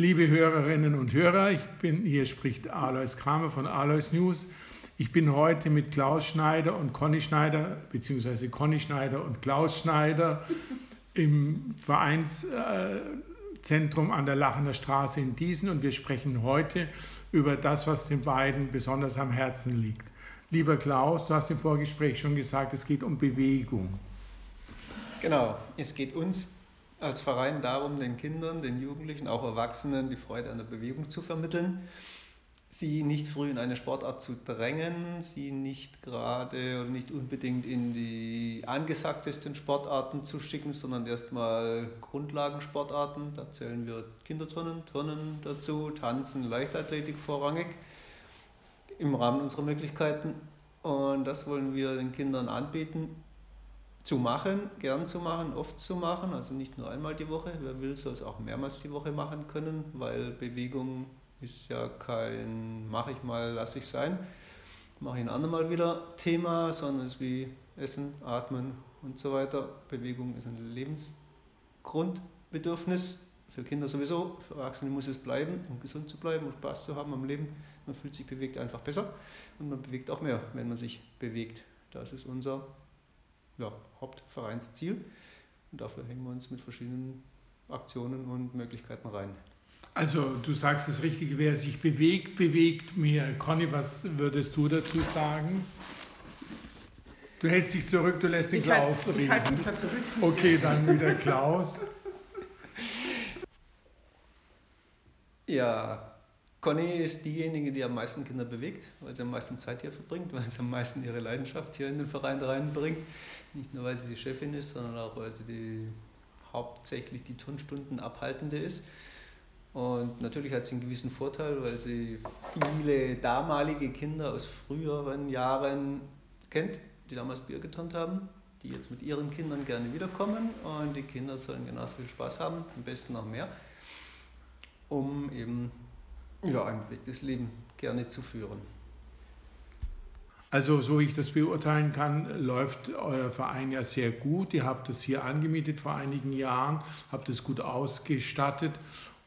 Liebe Hörerinnen und Hörer, ich bin, hier spricht Alois Kramer von Alois News. Ich bin heute mit Klaus Schneider und Conny Schneider, beziehungsweise Conny Schneider und Klaus Schneider im Vereinszentrum an der Lachener Straße in Diesen und wir sprechen heute über das, was den beiden besonders am Herzen liegt. Lieber Klaus, du hast im Vorgespräch schon gesagt, es geht um Bewegung. Genau, es geht uns als Verein darum, den Kindern, den Jugendlichen, auch Erwachsenen die Freude an der Bewegung zu vermitteln, sie nicht früh in eine Sportart zu drängen, sie nicht gerade oder nicht unbedingt in die angesagtesten Sportarten zu schicken, sondern erstmal Grundlagensportarten. Da zählen wir Kinderturnen, Turnen dazu, Tanzen, Leichtathletik vorrangig im Rahmen unserer Möglichkeiten. Und das wollen wir den Kindern anbieten zu machen, gern zu machen, oft zu machen, also nicht nur einmal die Woche. Wer will, soll es auch mehrmals die Woche machen können, weil Bewegung ist ja kein mache ich mal, lasse ich sein, mache ich ein andermal wieder Thema, sondern es ist wie Essen, Atmen und so weiter. Bewegung ist ein Lebensgrundbedürfnis. Für Kinder sowieso, für Erwachsene muss es bleiben, um gesund zu bleiben und Spaß zu haben am Leben. Man fühlt sich bewegt einfach besser und man bewegt auch mehr, wenn man sich bewegt. Das ist unser ja, Hauptvereinsziel. Und dafür hängen wir uns mit verschiedenen Aktionen und Möglichkeiten rein. Also du sagst das Richtige, wer sich bewegt, bewegt mehr. Conny, was würdest du dazu sagen? Du hältst dich zurück, du lässt den ich Klaus halt, reden. Ich halte mich da zurück. Okay, dann wieder Klaus. Ja, Conny ist diejenige, die am meisten Kinder bewegt, weil sie am meisten Zeit hier verbringt, weil sie am meisten ihre Leidenschaft hier in den Verein reinbringt. Nicht nur, weil sie die Chefin ist, sondern auch, weil sie die, hauptsächlich die Turnstunden abhaltende ist. Und natürlich hat sie einen gewissen Vorteil, weil sie viele damalige Kinder aus früheren Jahren kennt, die damals Bier geturnt haben, die jetzt mit ihren Kindern gerne wiederkommen. Und die Kinder sollen genauso viel Spaß haben, am besten noch mehr, um eben ja, ein bewegtes Leben gerne zu führen. Also, so wie ich das beurteilen kann, läuft euer Verein ja sehr gut. Ihr habt es hier angemietet vor einigen Jahren, habt es gut ausgestattet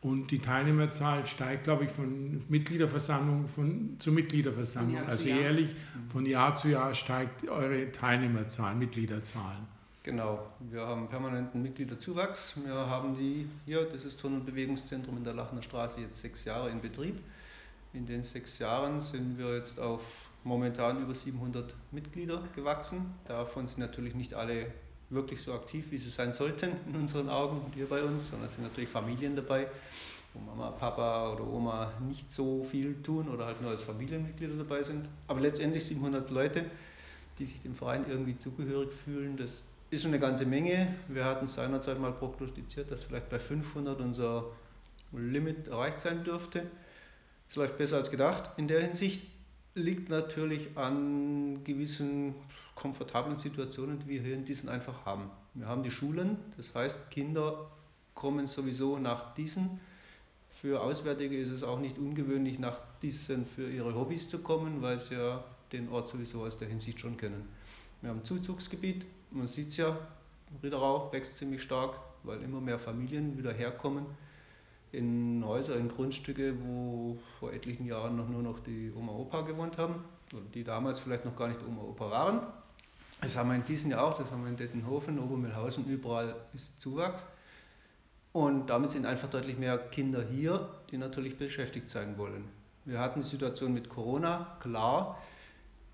und die Teilnehmerzahl steigt, glaube ich, von Mitgliederversammlung von, zu Mitgliederversammlung. Jahr also jährlich von Jahr zu Jahr steigt eure Teilnehmerzahl, Mitgliederzahlen. Genau, wir haben permanenten Mitgliederzuwachs. Wir haben die hier, das ist Turn- und Bewegungszentrum in der Lachner Straße, jetzt sechs Jahre in Betrieb. In den sechs Jahren sind wir jetzt auf momentan über 700 Mitglieder gewachsen. Davon sind natürlich nicht alle wirklich so aktiv, wie sie sein sollten in unseren Augen und hier bei uns, sondern es sind natürlich Familien dabei, wo Mama, Papa oder Oma nicht so viel tun oder halt nur als Familienmitglieder dabei sind. Aber letztendlich 700 Leute, die sich dem Verein irgendwie zugehörig fühlen, das ist schon eine ganze Menge. Wir hatten seinerzeit mal prognostiziert, dass vielleicht bei 500 unser Limit erreicht sein dürfte. Es läuft besser als gedacht in der Hinsicht. Liegt natürlich an gewissen komfortablen Situationen, die wir hier in diesen einfach haben. Wir haben die Schulen, das heißt, Kinder kommen sowieso nach diesen. Für Auswärtige ist es auch nicht ungewöhnlich, nach diesen für ihre Hobbys zu kommen, weil sie ja den Ort sowieso aus der Hinsicht schon kennen. Wir haben ein Zuzugsgebiet, man sieht es ja, Riederau wächst ziemlich stark, weil immer mehr Familien wieder herkommen in Häuser, in Grundstücke, wo vor etlichen Jahren noch nur noch die Oma Opa gewohnt haben, oder die damals vielleicht noch gar nicht Oma Opa waren. Das haben wir in diesem Jahr auch, das haben wir in Dettenhofen, Obermühlhausen, überall ist Zuwachs. Und damit sind einfach deutlich mehr Kinder hier, die natürlich beschäftigt sein wollen. Wir hatten die Situation mit Corona, klar,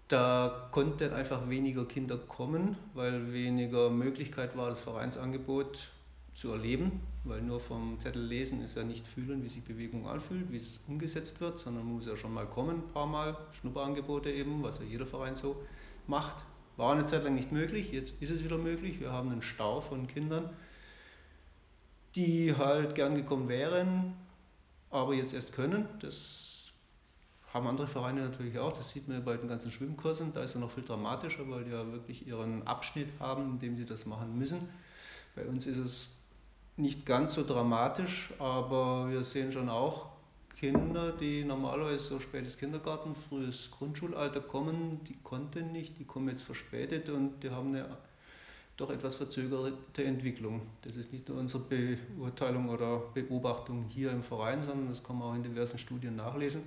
da konnten einfach weniger Kinder kommen, weil weniger Möglichkeit war, das Vereinsangebot zu erleben, weil nur vom Zettel lesen ist ja nicht fühlen, wie sich Bewegung anfühlt, wie es umgesetzt wird, sondern man muss ja schon mal kommen, ein paar Mal, Schnupperangebote eben, was ja jeder Verein so macht. War eine Zeit lang nicht möglich, jetzt ist es wieder möglich. Wir haben einen Stau von Kindern, die halt gern gekommen wären, aber jetzt erst können. Das haben andere Vereine natürlich auch, das sieht man bei den ganzen Schwimmkursen, da ist es noch viel dramatischer, weil die ja wirklich ihren Abschnitt haben, in dem sie das machen müssen. Bei uns ist es nicht ganz so dramatisch, aber wir sehen schon auch Kinder, die normalerweise so spätes Kindergarten, frühes Grundschulalter kommen, die konnten nicht, die kommen jetzt verspätet und die haben eine doch etwas verzögerte Entwicklung. Das ist nicht nur unsere Beurteilung oder Beobachtung hier im Verein, sondern das kann man auch in diversen Studien nachlesen,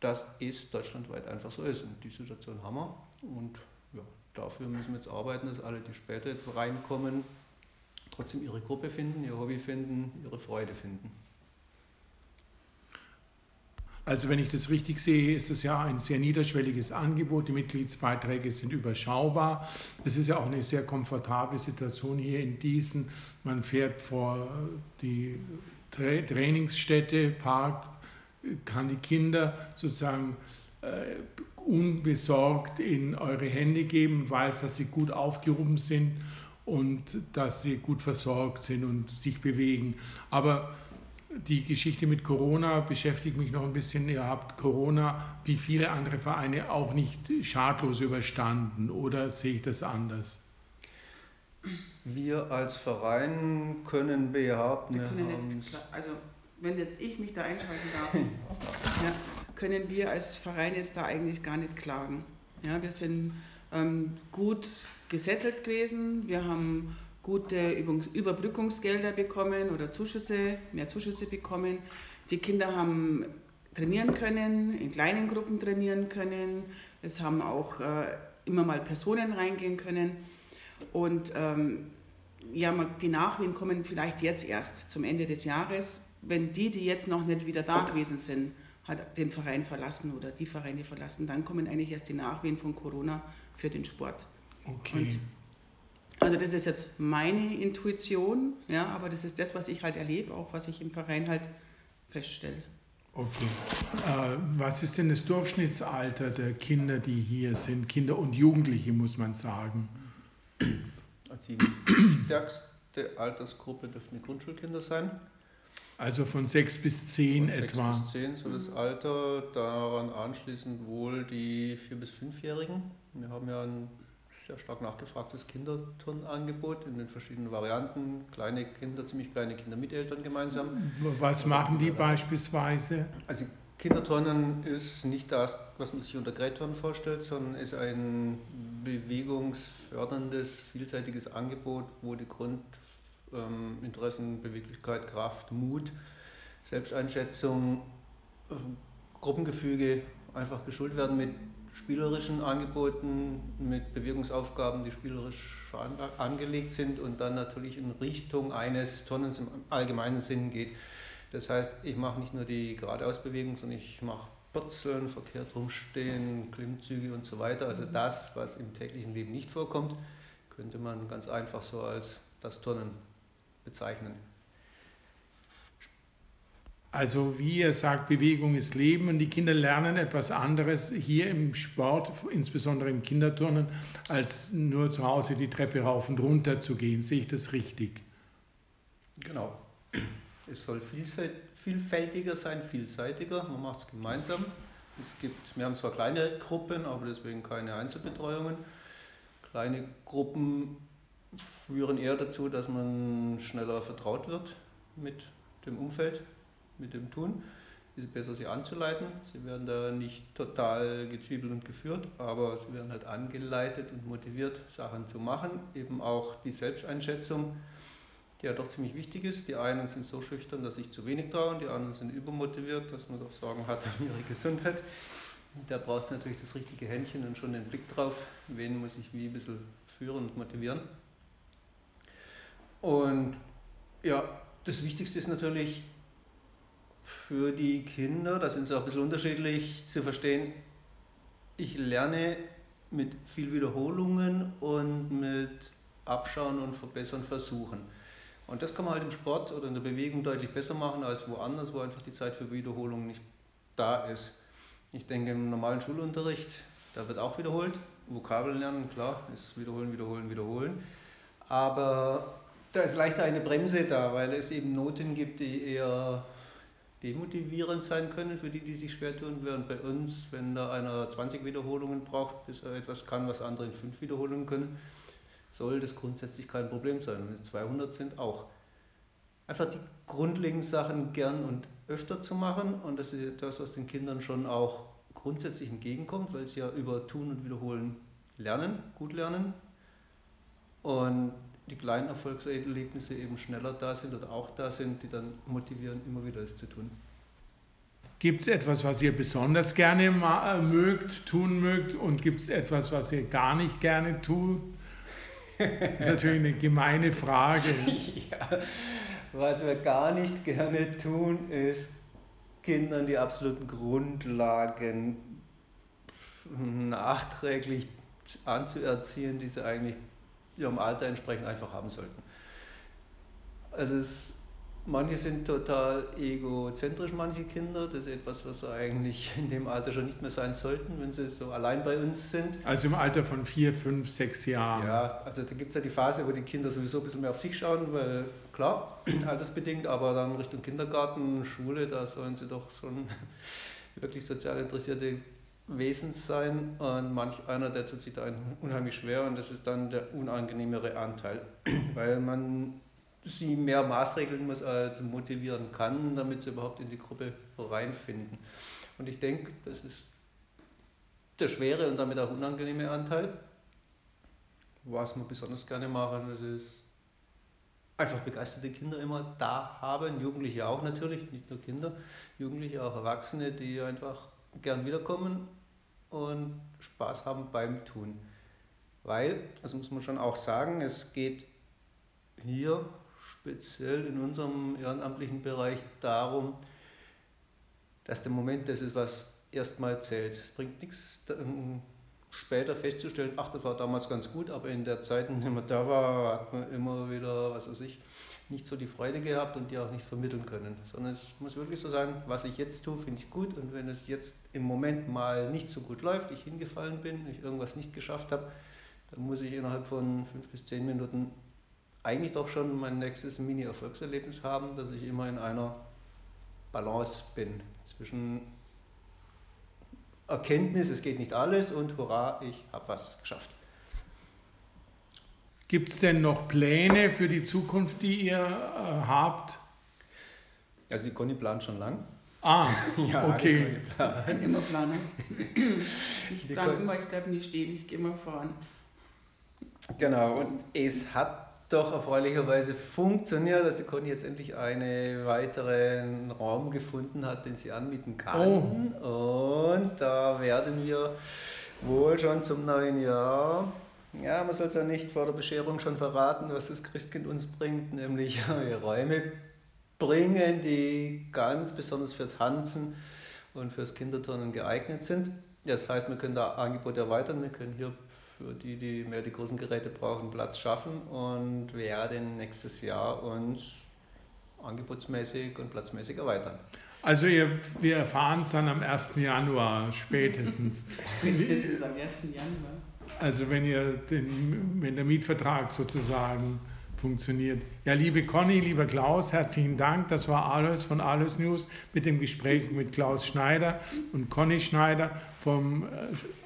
dass es deutschlandweit einfach so ist. Und die Situation haben wir. Und ja, dafür müssen wir jetzt arbeiten, dass alle, die später jetzt reinkommen, trotzdem ihre Gruppe finden, ihr Hobby finden, ihre Freude finden. Also wenn ich das richtig sehe, ist es ja ein sehr niederschwelliges Angebot. Die Mitgliedsbeiträge sind überschaubar. Es ist ja auch eine sehr komfortable Situation hier in Diesen. Man fährt vor die Tra Trainingsstätte, parkt, kann die Kinder sozusagen äh, unbesorgt in eure Hände geben, weiß, dass sie gut aufgehoben sind und dass sie gut versorgt sind und sich bewegen. Aber die Geschichte mit Corona beschäftigt mich noch ein bisschen. Ihr habt Corona wie viele andere Vereine auch nicht schadlos überstanden oder sehe ich das anders? Wir als Verein können behaupten, wir können nicht, also wenn jetzt ich mich da einschalten darf, ja, können wir als Verein jetzt da eigentlich gar nicht klagen. Ja, wir sind ähm, gut gesettelt gewesen, wir haben gute Überbrückungsgelder bekommen oder Zuschüsse, mehr Zuschüsse bekommen. Die Kinder haben trainieren können, in kleinen Gruppen trainieren können. Es haben auch äh, immer mal Personen reingehen können. Und ähm, ja, die Nachwehen kommen vielleicht jetzt erst zum Ende des Jahres. Wenn die, die jetzt noch nicht wieder da gewesen sind, hat den Verein verlassen oder die Vereine verlassen, dann kommen eigentlich erst die Nachwehen von Corona für den Sport. Okay. Und also das ist jetzt meine Intuition, ja, aber das ist das, was ich halt erlebe, auch was ich im Verein halt feststelle. Okay. Äh, was ist denn das Durchschnittsalter der Kinder, die hier sind? Kinder und Jugendliche, muss man sagen. Also die stärkste Altersgruppe dürfen die Grundschulkinder sein. Also von sechs bis zehn von etwa. Sechs bis zehn so das Alter, daran anschließend wohl die vier bis fünfjährigen. Wir haben ja ein sehr stark nachgefragtes Kinderturnangebot in den verschiedenen Varianten. Kleine Kinder, ziemlich kleine Kinder mit Eltern gemeinsam. Was machen die beispielsweise? Also Kinderturnen ist nicht das, was man sich unter Grätturnen vorstellt, sondern ist ein bewegungsförderndes, vielseitiges Angebot, wo die Grundinteressen, ähm, Beweglichkeit, Kraft, Mut, Selbsteinschätzung, äh, Gruppengefüge einfach geschult werden mit spielerischen Angeboten mit Bewegungsaufgaben, die spielerisch angelegt sind und dann natürlich in Richtung eines Tonnens im allgemeinen Sinn geht. Das heißt, ich mache nicht nur die Geradeausbewegung, sondern ich mache Purzeln, verkehrt rumstehen, Klimmzüge und so weiter. Also mhm. das, was im täglichen Leben nicht vorkommt, könnte man ganz einfach so als das Turnen bezeichnen. Also wie ihr sagt, Bewegung ist Leben und die Kinder lernen etwas anderes hier im Sport, insbesondere im Kinderturnen, als nur zu Hause die Treppe rauf und runter zu gehen. Sehe ich das richtig? Genau. Es soll vielfältiger sein, vielseitiger. Man macht es gemeinsam. Es gibt, wir haben zwar kleine Gruppen, aber deswegen keine Einzelbetreuungen. Kleine Gruppen führen eher dazu, dass man schneller vertraut wird mit dem Umfeld, mit dem Tun, ist es besser, sie anzuleiten. Sie werden da nicht total gezwiebelt und geführt, aber sie werden halt angeleitet und motiviert, Sachen zu machen. Eben auch die Selbsteinschätzung, die ja doch ziemlich wichtig ist. Die einen sind so schüchtern, dass sich zu wenig trauen, die anderen sind übermotiviert, dass man doch Sorgen hat um ihre Gesundheit. Da braucht es natürlich das richtige Händchen und schon den Blick drauf, wen muss ich wie ein bisschen führen und motivieren. Und ja, das Wichtigste ist natürlich, für die Kinder, da sind sie auch ein bisschen unterschiedlich zu verstehen, ich lerne mit viel Wiederholungen und mit Abschauen und Verbessern versuchen. Und das kann man halt im Sport oder in der Bewegung deutlich besser machen als woanders, wo einfach die Zeit für Wiederholung nicht da ist. Ich denke, im normalen Schulunterricht, da wird auch wiederholt. Vokabeln lernen, klar, ist wiederholen, wiederholen, wiederholen. Aber da ist leichter eine Bremse da, weil es eben Noten gibt, die eher demotivierend sein können für die, die sich schwer tun, während bei uns, wenn da einer 20 Wiederholungen braucht, bis er etwas kann, was andere in 5 Wiederholungen können, soll das grundsätzlich kein Problem sein. Wenn es 200 sind, auch. Einfach die grundlegenden Sachen gern und öfter zu machen und das ist das, was den Kindern schon auch grundsätzlich entgegenkommt, weil sie ja über Tun und Wiederholen lernen, gut lernen. und die kleinen Erfolgserlebnisse eben schneller da sind oder auch da sind, die dann motivieren, immer wieder es zu tun. Gibt es etwas, was ihr besonders gerne äh, mögt, tun mögt und gibt es etwas, was ihr gar nicht gerne tut? Das ist natürlich eine gemeine Frage. ja, was wir gar nicht gerne tun, ist Kindern die absoluten Grundlagen nachträglich anzuerziehen, die sie eigentlich ihrem Alter entsprechend einfach haben sollten. Also es, manche sind total egozentrisch, manche Kinder. Das ist etwas, was sie eigentlich in dem Alter schon nicht mehr sein sollten, wenn sie so allein bei uns sind. Also im Alter von vier, fünf, sechs Jahren. Ja, also da gibt es ja die Phase, wo die Kinder sowieso ein bisschen mehr auf sich schauen, weil klar, altersbedingt, aber dann Richtung Kindergarten, Schule, da sollen sie doch schon wirklich sozial interessierte Wesen sein und manch einer, der tut sich da unheimlich schwer und das ist dann der unangenehmere Anteil, weil man sie mehr maßregeln muss als motivieren kann, damit sie überhaupt in die Gruppe reinfinden. Und ich denke, das ist der schwere und damit auch unangenehme Anteil. Was wir besonders gerne machen, das ist einfach begeisterte Kinder immer da haben, Jugendliche auch natürlich, nicht nur Kinder, Jugendliche, auch Erwachsene, die einfach gern wiederkommen und Spaß haben beim Tun. Weil, das muss man schon auch sagen, es geht hier speziell in unserem ehrenamtlichen Bereich darum, dass der Moment das ist, was erstmal zählt. Es bringt nichts, später festzustellen, ach, das war damals ganz gut, aber in der Zeit, in der man da war, hat man immer wieder, was weiß ich, nicht so die Freude gehabt und die auch nicht vermitteln können. Sondern es muss wirklich so sein, was ich jetzt tue, finde ich gut und wenn es jetzt im Moment mal nicht so gut läuft, ich hingefallen bin, ich irgendwas nicht geschafft habe, dann muss ich innerhalb von fünf bis zehn Minuten eigentlich doch schon mein nächstes Mini-Erfolgserlebnis haben, dass ich immer in einer Balance bin zwischen Erkenntnis, es geht nicht alles und hurra, ich habe was geschafft. Gibt es denn noch Pläne für die Zukunft, die ihr äh, habt? Also die Conny plant schon lang. Ah, ja, okay. Ich bin immer Planer. Ich plane immer, ich bleibe nicht stehen, ich gehe immer voran. Genau, und es hat doch erfreulicherweise funktioniert, dass die Conny jetzt endlich einen weiteren Raum gefunden hat, den sie anmieten kann. Oh. Und da werden wir wohl schon zum neuen Jahr, ja, man soll es ja nicht vor der Bescherung schon verraten, was das Christkind uns bringt, nämlich Räume bringen, die ganz besonders für Tanzen und fürs Kinderturnen geeignet sind. Das heißt, wir können da Angebote erweitern, wir können hier für die, die mehr die großen Geräte brauchen, Platz schaffen und werden nächstes Jahr uns angebotsmäßig und platzmäßig erweitern. Also ihr, wir erfahren es dann am 1. Januar spätestens. spätestens am 1. Januar. Also wenn ihr den, wenn der Mietvertrag sozusagen funktioniert. Ja, liebe Conny, lieber Klaus, herzlichen Dank. Das war Alois von Alois News mit dem Gespräch mit Klaus Schneider und Conny Schneider vom äh,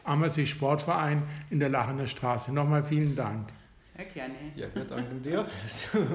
Ammersee Sportverein in der Lachener Straße. Nochmal vielen Dank. Sehr gerne. Ja, wir danken dir.